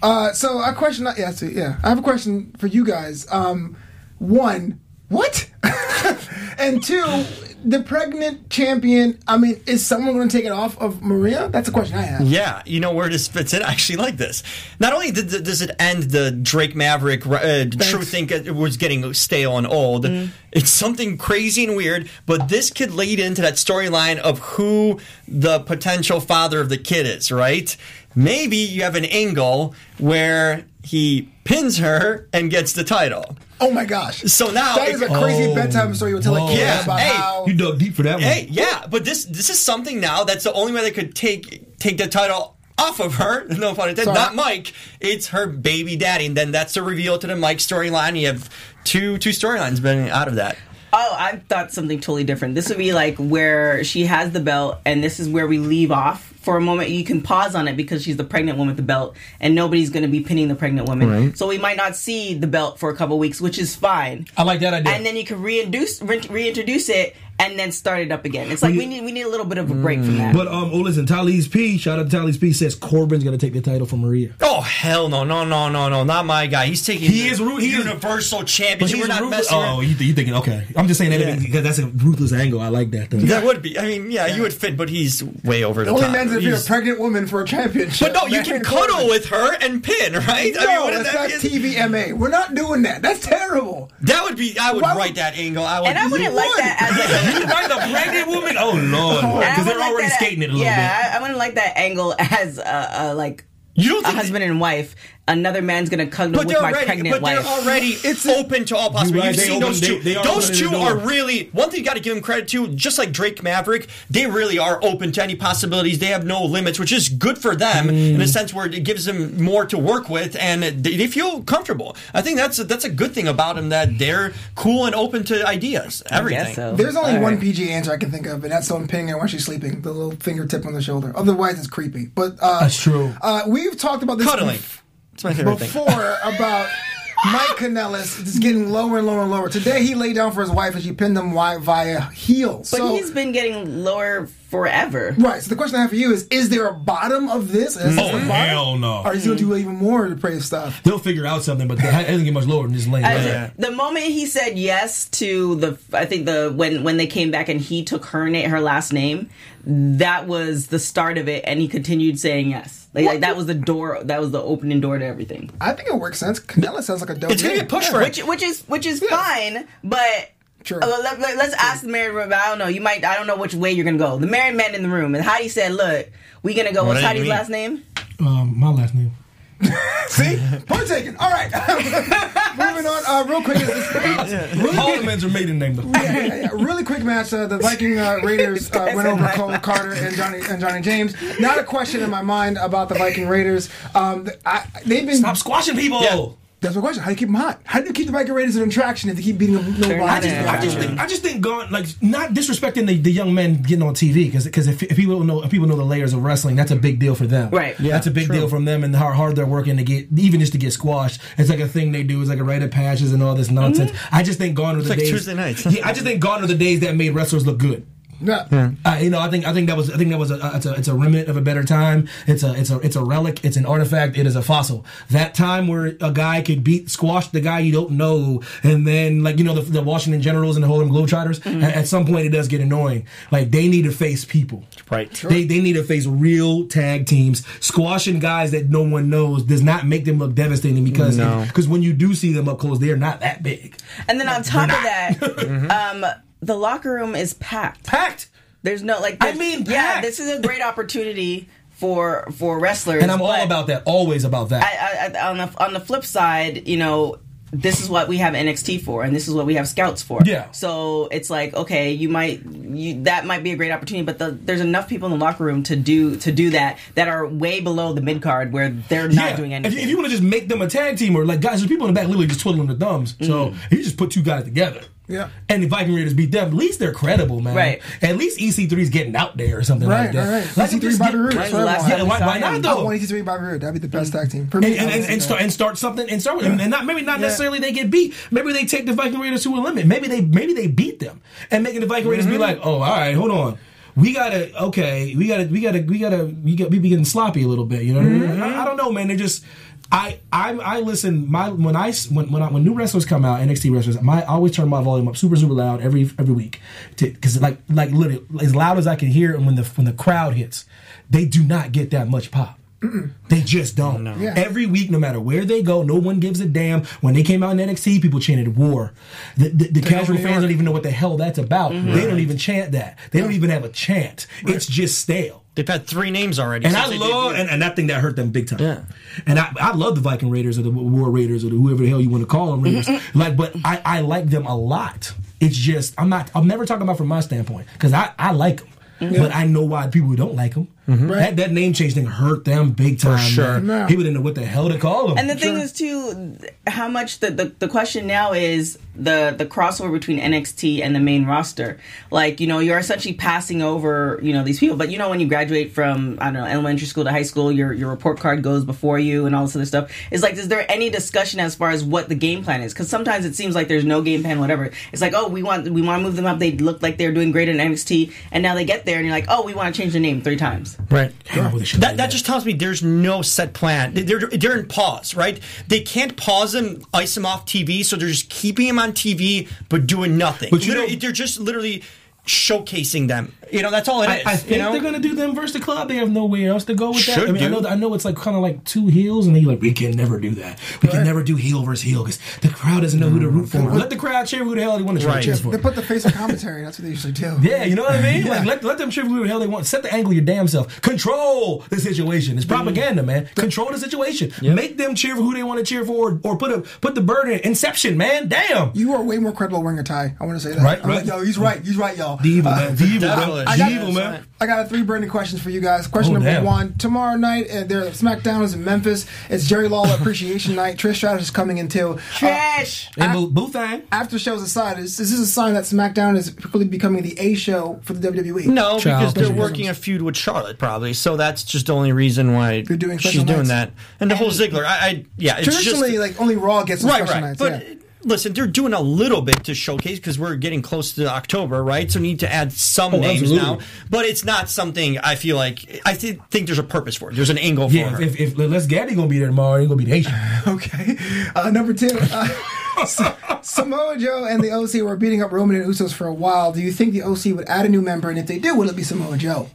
Uh, so a question, yeah, so, yeah, I have a question for you guys. Um, one, what? and two, the pregnant champion. I mean, is someone going to take it off of Maria? That's a question I have. Yeah, you know where this fits in. I actually like this. Not only did, does it end the Drake Maverick uh, True Think it was getting stale and old, it's something crazy and weird. But this could lead into that storyline of who the potential father of the kid is. Right? Maybe you have an angle where he pins her and gets the title. Oh my gosh! So now that is a crazy Oh. bedtime story you would tell a kid Yeah, about hey, how. You dug deep for that one. Hey, yeah, but this this is something now that's the only way they could take take the title off of her. No pun intended. Sorry. Not Mike. It's her baby daddy, and then that's the reveal to the Mike storyline. You have two two storylines been out of that. Oh, I thought something totally different. This would be like where she has the belt, and this is where we leave off for a moment. You can pause on it because she's the pregnant woman with the belt, and nobody's going to be pinning the pregnant woman. So we might not see the belt for a couple weeks, which is fine. I like that idea. And then you can reintroduce re- reintroduce it and then start it up again. It's like we need we need a little bit of a break from that. but um, oh listen, Talise P. Shout out to Talise P. Says Corbin's gonna take the title from Maria. Oh hell no no no no no not my guy. He's taking He the is ru- he is- universal But championship. We're not ruthless. messing. Oh, around. you, you thinking? Okay, I'm just saying that Yeah. because that's a ruthless angle. I like that. Though. That would be. I mean, yeah, you would fit, but he's way over the, The only top. man's if you're a pregnant woman for a championship. But no, you can Man, cuddle with her and pin, right? No, I mean, what that's not TVMA. We're not doing that. That's terrible. That would be. I would Why would- write that angle. I would. and I wouldn't like would. that as like a you like the pregnant woman? Oh lord, because they're like already that- skating it a little bit. yeah, I, I wouldn't like that angle as a, a like You a husband and wife. Another man's gonna cuddle But with they're my already, pregnant but wife. they're already it's open to all possibilities. right, You've seen open- those two. they are those two are really one thing you got to give them credit to. Just like Drake Maverick, they really are open to any possibilities. They have no limits, which is good for them in Mm. a sense where it gives them more to work with and they, they feel comfortable. I think that's a, that's a good thing about them that they're cool and open to ideas. I Everything. guess so. There's only All one right. PG answer I can think of, and that's someone pinning her while she's sleeping, the little fingertip on the shoulder. Otherwise, it's creepy. But uh, That's true. Uh, we've talked about this Cuddling. bef- It's my favorite thing. before about Mike Kanellis just getting lower and lower and lower. Today, he laid down for his wife, and she pinned him via heels. but so, he's been getting lower forever. right. So the question I have for you is: Is there a bottom of this? Is Oh, the bottom? hell no. Or is he going to do mm. even more depraved stuff? They'll figure out something, but it doesn't get much lower than this laying I- there. The moment he said yes to the, I think the when when they came back and he took her name, her last name, that was the start of it, and he continued saying yes. Like, like that was the door, that was the opening door to everything. I think it works sense. Kanellis sounds like a dope. It's gonna get pushed Yeah. for it. Which which is which is fine, but. True. uh, let, us ask the married man. I don't know. You might. I don't know which way you're gonna go. The married man in the room, and Heidi said, "Look, we gonna go. What What's Heidi's last name? Um, my last name. See, point taken. All right, moving on. Uh, real quick, is this, really quick, Holloman's are maiden name though. yeah, yeah, yeah. really quick match. Uh, the Viking uh, Raiders uh, went over Cole Carter and Johnny and Johnny James. Not a question in my mind about the Viking Raiders. Um, I, they've been. Stop squashing people. Yeah. That's my question. How do you keep them hot? How do you keep the Viking Raiders an attraction if they keep beating them? They're Nobody. not I just, I just think, I just think, gone like not disrespecting the, the young men getting on TV because because if, if people know if people know the layers of wrestling, that's a big deal for them. Right. Yeah, that's a big deal from them and how hard they're working to get even just to get squashed. It's like a thing they do. It's like a rite of passage and all this nonsense. Mm-hmm. I just think gone are the like days. Tuesday nights. yeah, I just think gone are the days that made wrestlers look good. Yeah. Uh, you know, I think I think that was I think that was a it's a it's a remnant of a better time. It's a it's a it's a relic. It's an artifact. It is a fossil. That time where a guy could beat squash the guy you don't know, and then like you know the, the Washington Generals and the Harlem Globetrotters. At, at some point, it does get annoying. Like they need to face people. Right. They they need to face real tag teams. Squashing guys that no one knows does not make them look devastating because No. because when you do see them up close, they're not that big. And then on top of that, Mm-hmm. um, the locker room is packed. Packed. There's no like. I there's- mean, yeah, packed. this is a great opportunity for for wrestlers. And I'm all about that. Always about that. I, I, on the on the flip side, you know. This is what we have NXT for, and this is what we have scouts for. Yeah. So it's like, okay, you might, you, that might be a great opportunity, but the, there's enough people in the locker room to do to do that that are way below the mid card where they're not doing anything. if you want to just make them a tag team, or like guys, there's people in the back literally just twiddling their thumbs. So Mm. if you just put two guys together, Yeah. and the Viking Raiders beat them, at least they're credible, man. Right. At least EC3's getting out there or something Right, like that. right, right. EC3 them Bobby Roode, When's that's the what I last want. Yeah, why, why not him? I though? want EC3 Bobby Roode. That'd be the best tag team for me. and, and, and, and start and start something and start with and not maybe not necessarily they get beat. Maybe they take the Viking Raiders to a limit. Maybe they maybe they beat them and making the Viking Raiders be mm-hmm. like, oh, all right, hold on. We gotta okay. We gotta we gotta we gotta we got we be getting sloppy a little bit. You know, what I, mean? Mm-hmm. I, I don't know, man. They just I I I listen. My when I when when, I, when new wrestlers come out, NXT wrestlers, my I always turn my volume up super super loud every every week because like like literally as loud as I can hear. And when the when the crowd hits, they do not get that much pop. They just don't. Yeah. Every week, no matter where they go, no one gives a damn. When they came out in NXT, people chanted war. The, the, the casual fans don't even know what the hell that's about. Mm-hmm. They don't even chant that. They don't even have a chant. It's just stale. They've had three names already. And since I they love, debuted. and, and I think that hurt them big time. Yeah. And I, I love the Viking Raiders or the War Raiders or the whoever the hell you want to call them Raiders. like, but I, I like them a lot. It's just I'm not. I'm never talking about from my standpoint because I, I like them. but I know why people don't like Mm-hmm. him. That, that name change thing hurt them big time. For sure. man. Yeah. People didn't know what the hell to call them. And the thing is too, how much the, the the question now is the the crossover between NXT and the main roster. Like you know, you're essentially passing over you know these people. But you know, when you graduate from I don't know elementary school to high school, your your report card goes before you and all this other stuff. It's like, is there any discussion as far as what the game plan is? Because sometimes it seems like there's no game plan, whatever. It's like, oh, we want we want to move them up. They look like they're doing great in NXT, and now they get there, and you're like, oh, we want to change the name three times. Right. That, that just tells me there's no set plan. They're, they're in pause, right? They can't pause him, ice him off TV, so they're just keeping him on TV but doing nothing. But you know- they're just literally showcasing them. You know, that's all it is. I. I think you know? they're gonna do them versus the club. They have nowhere else to go with that. Should I mean, I know, I know it's like kind of like two heels, and they like we can never do that. We can never do heel versus heel because the crowd doesn't know who to root for. Let the crowd cheer who the hell they want to Right. cheer for. They put the face of commentary. That's what they usually do. Yeah, you know what I mean? Yeah. Like let, let them cheer who the hell they want. Set the angle your damn self. Control the situation. It's propaganda, man. Control the situation. Make them cheer for who they want to cheer for, or, or put a put the bird in Inception, man. Damn. You are way more credible wearing a tie. I want to say that. Right, I'm right. like, yo, he's right. He's right, y'all. The evil, Uh, man. The evil, bro. definitely. I got- evil, man. I got three burning questions for you guys. Question Oh, number damn. one: Tomorrow night, uh, there SmackDown is in Memphis. It's Jerry Lawler Appreciation Night. Trish Stratus is coming in too. Uh, Trash. And Boo- Boo Thang. after shows aside, is, is this a sign that SmackDown is quickly becoming the A show for the WWE? No, Child because they're working a feud with Charlotte, probably. So that's just the only reason why They're doing she's special doing that. And the whole Ziggler, I, I yeah, it's Traditionally, just like only Raw gets some right, right. nights. But yeah. Listen, they're doing a little bit to showcase because we're getting close to October, right? So we need to add some Oh, names absolutely. now. But it's not something I feel like I th- think there's a purpose for it. There's an angle for Yeah, her. if, if, if Les Gaddy gonna be there tomorrow, he gonna be the Haitian. Okay. Uh, number two, uh, Sa- Samoa Joe and the OC were beating up Roman and Usos for a while. Do you think the OC would add a new member? And if they did, would it be Samoa Joe?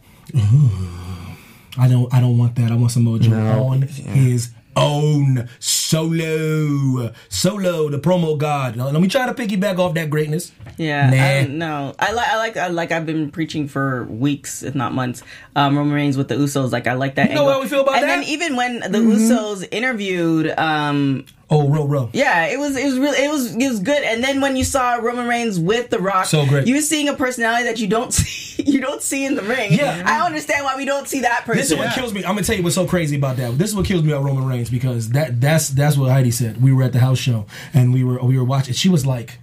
I don't. I don't want that. I want Samoa Joe on his own solo, solo. The promo god. Let me try to piggyback off that greatness. Yeah, Nah. I, no, I like, I like, I like. I've been preaching for weeks, if not months. Um, Roman Reigns with the Usos, like I like that. You know how we feel about and that? Mm-hmm. then even when the Usos interviewed, um, Oh, row, row. yeah, it was, it was really, it was, it was good. And then when you saw Roman Reigns with The Rock, So great. you were seeing a personality that you don't see, you don't see in the ring. Yeah. I understand why we don't see that person. This is what kills me. I'm gonna tell you what's so crazy about that. This is what kills me about Roman Reigns because that that's that's what Heidi said. We were at the house show and we were we were watching. She was like,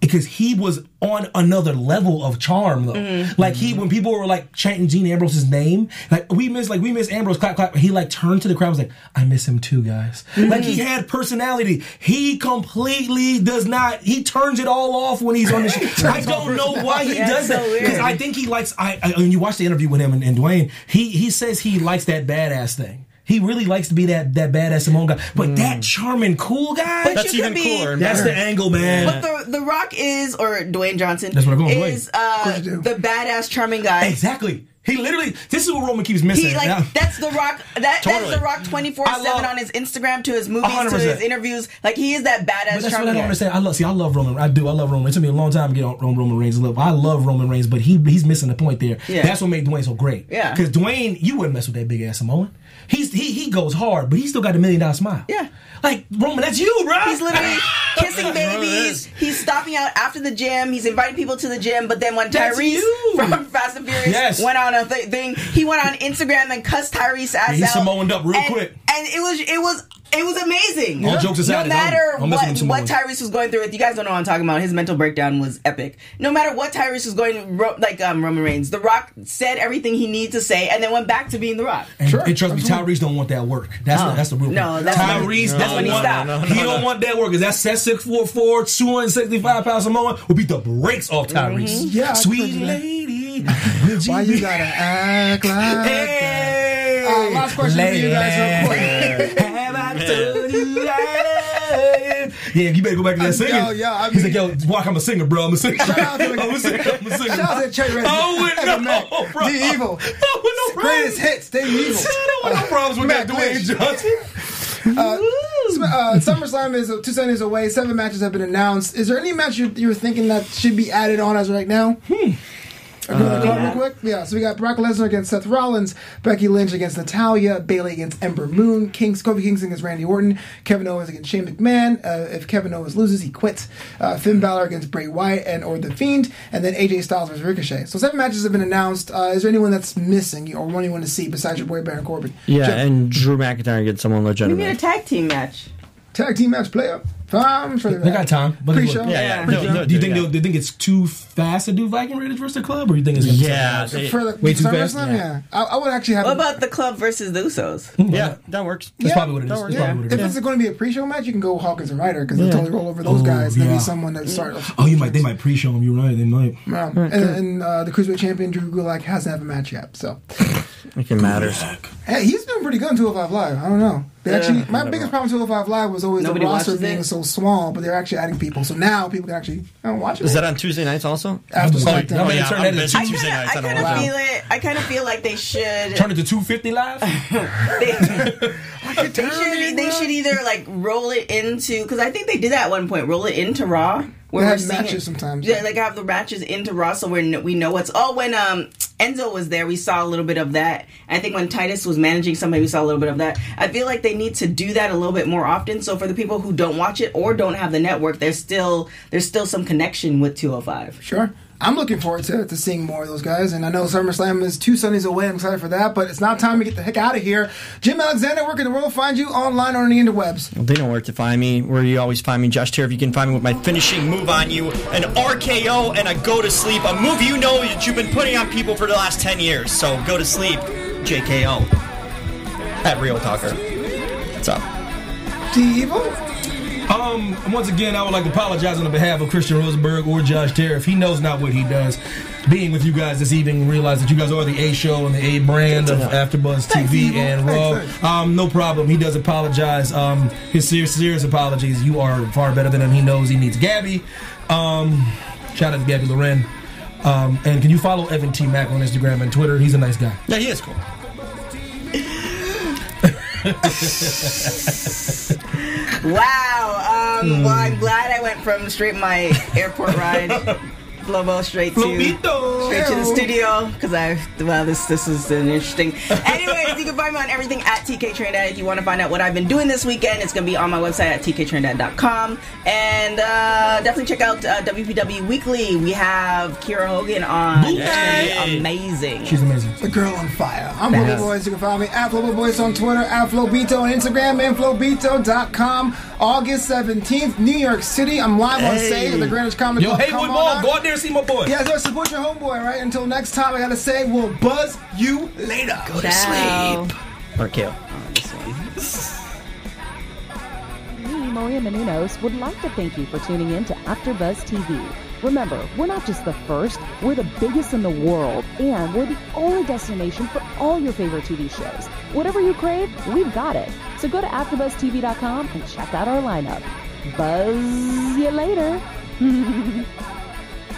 because he was on another level of charm though. Mm-hmm. Like he when people were like chanting Dean Ambrose's name, like we miss like we miss Ambrose clap clap. He like turned to the crowd and was like, I miss him too, guys. Mm-hmm. Like he had personality. He completely does not. He turns it all off when he's on the show. I don't know why he Yeah, does so that because I think he likes. I, I when you watch the interview with him and, and Dwayne, he he says he likes that badass thing. He really likes to be that that badass Samoan guy, but that charming cool guy. But That's you even be- cooler. and that's better. the angle, man. But the the Rock is, or Dwayne Johnson, That's what I'm going, is uh, course you do. the badass, charming guy. Exactly. He literally. This is what Roman keeps missing. He like Now- that's the rock. That Totally. that's the rock twenty four I love- seven on his Instagram to his movies to 100%. his interviews. Like he is that But badass that's what I charming don't understand. I love. See, I love Roman. I do. I love Roman. It took me a long time to get on on Roman Reigns. Love. I love Roman Reigns, but he he's missing the point there. Yeah. That's what made Dwayne so great. Yeah. Because Dwayne, you wouldn't mess with that big ass Samoan. He's he he goes hard, but he still got the million dollar smile. Yeah. Like Roman, that's you, bro. He's literally kissing babies. He's stopping out after the gym. He's inviting people to the gym. But then when That's Tyrese you. from Fast and Furious Yes. went on a th- thing, he went on Instagram and cussed Tyrese ass he out. Samoaned up real and, quick. and it was it was it was amazing. All jokes aside, no I'm- matter I'm what, what Tyrese was going through, if you guys don't know what I'm talking about, his mental breakdown was epic. No matter what Tyrese was going, like um, Roman Reigns, The Rock said everything he needed to say, and then went back to being The Rock. And, Sure, and trust me. Tyrese don't want that work. That's the, that's the real. No, that's when- Tyrese that's don't when he want. stopped. he don't want that work. Cause that set six four four, two hundred sixty five pounds Samoan will beat the brakes off Tyrese. Yeah, sweet agree lady. Why you gotta act like that? Uh, last question for you guys real quick. I told you that? Yeah, you better go back to that singing. yo, I He's like, yo, walk, I'm a singer, bro. I'm a singer. Shout out to I'm a singer. I'm a singer. Shout out to Cherry Red. Oh, with no, met. bro. The Evil. No, no Greatest hits, Stay Evil. Want no problems with that Matt Dwayne. Johnson. Uh, uh, SummerSlam is uh, two Sundays away. Seven matches have been announced. Is there any match you're, you're thinking that should be added on as of right now? Go to the card real quick. Yeah, so we got Brock Lesnar against Seth Rollins, Becky Lynch against Natalya, Bayley against Ember Moon, Kings, Kofi Kingston against Randy Orton, Kevin Owens against Shane McMahon. Uh, if Kevin Owens loses, he quits. Uh, Finn Balor against Bray Wyatt and or The Fiend, and then AJ Styles versus Ricochet. So seven matches have been announced. Uh, is there anyone that's missing or one you want to see besides your boy Baron Corbin? Yeah, Jeff, and Drew McIntyre against someone We need a tag team match. tag team match player. I'm sure They got time. But Pre-show. Yeah, yeah. Pre-show. they'll- they'll Do you think that. they'll, do you think it's too fast to do Viking Raiders versus the club, or you think it's gonna Yeah, Be they- For the, Way too fast? Yeah. yeah. I, I would actually have. What about the club versus the Usos? yeah, that works. That's Yeah, probably what it is. that That's works. probably what If it is. going to be a pre-show match, you can go Hawkins and Ryder because they'll totally roll over those Oh, guys. Maybe yeah. someone that start. Oh, you might. They might pre-show them. You're right. They might. Yeah. and and uh, the cruiserweight champion Drew Gulak hasn't had a match yet, so It can matters. hey, he's doing pretty good in 205 Live. I don't know. They actually, my biggest problem with 205 Live was always Nobody the roster watches being it? So small, but they're actually adding people. So now people can actually oh, watch it. Is that on Tuesday nights also? after Oh, SmackDown? no, yeah. turn that into busy I Tuesday kind of, nights. I I kind of feel it. I kind of feel like they should. Turn it to 250 live. they, they should. They should either like roll it into because I think they did that at one point. Roll it into Raw. Where They have matches it- sometimes. Yeah, like have the matches into Raw, so we we know what's. Oh, when um Enzo was there, we saw a little bit of that. I think when Titus was managing somebody, we saw a little bit of that. I feel like they need to do that a little bit more often. So for the people who don't watch it or don't have the network, there's still there's still some connection with 205. Sure. I'm looking forward to, to seeing more of those guys, and I know SummerSlam is two Sundays away. I'm excited for that, but it's now time to get the heck out of here. Jim Alexander, where can the world find you online or on the interwebs? Well, they know where to find me. Where you always find me, Josh Tariff. You can find me with my finishing move on you, an RKO, and a go to sleep. A move you know that you've been putting on people for the last ten years. So go to sleep, JKO. At Real Talker. What's up? T Evil? Um, once again, I would like to apologize on the behalf of Christian Rosenberg or Josh Tariff. He knows not what he does. Being with you guys this evening, realize that you guys are the A show and the A brand of AfterBuzz TV Evil. and Thanks, Raw. thanks. Um, no problem. He does apologize. Um, his serious, serious apologies. You are far better than him. He knows he needs Gabby. Um, shout out to Gabby Loren. Um, and can you follow Evan T Mack on Instagram and Twitter? He's a nice guy. Yeah, he is cool. Wow. Um, Well, I'm glad I went from straight my airport ride, Globo, straight to straight to the studio because I well this this is an interesting. Anyways, you can find me on everything at TK Trinidad. If you want to find out what I've been doing this weekend, it's gonna be on my website at tktrinidad.com. And uh, definitely check out uh, WPW Weekly. We have Kiera Hogan on. It's amazing. She's amazing. The girl on fire. I'm Flobo Boyce. You can follow me at Flobo Boyce on Twitter, at Flobito on Instagram, and Flobito.com. August 17th, New York City. I'm live on stage at the Greenwich Comedy Yo, Club. Haywood Come Mall, on go out. out there and see my boy. Yeah, so support your homeboy, right? Until next time, I gotta say, we'll buzz you later. Go to Ciao. RKO. Me, Maria Menounos, would like to thank you for tuning in to AfterBuzz TV. Remember, we're not just the first, we're the biggest in the world, and we're the only destination for all your favorite TV shows. Whatever you crave, we've got it. So go to AfterBuzzTV.com and check out our lineup. Buzz you later.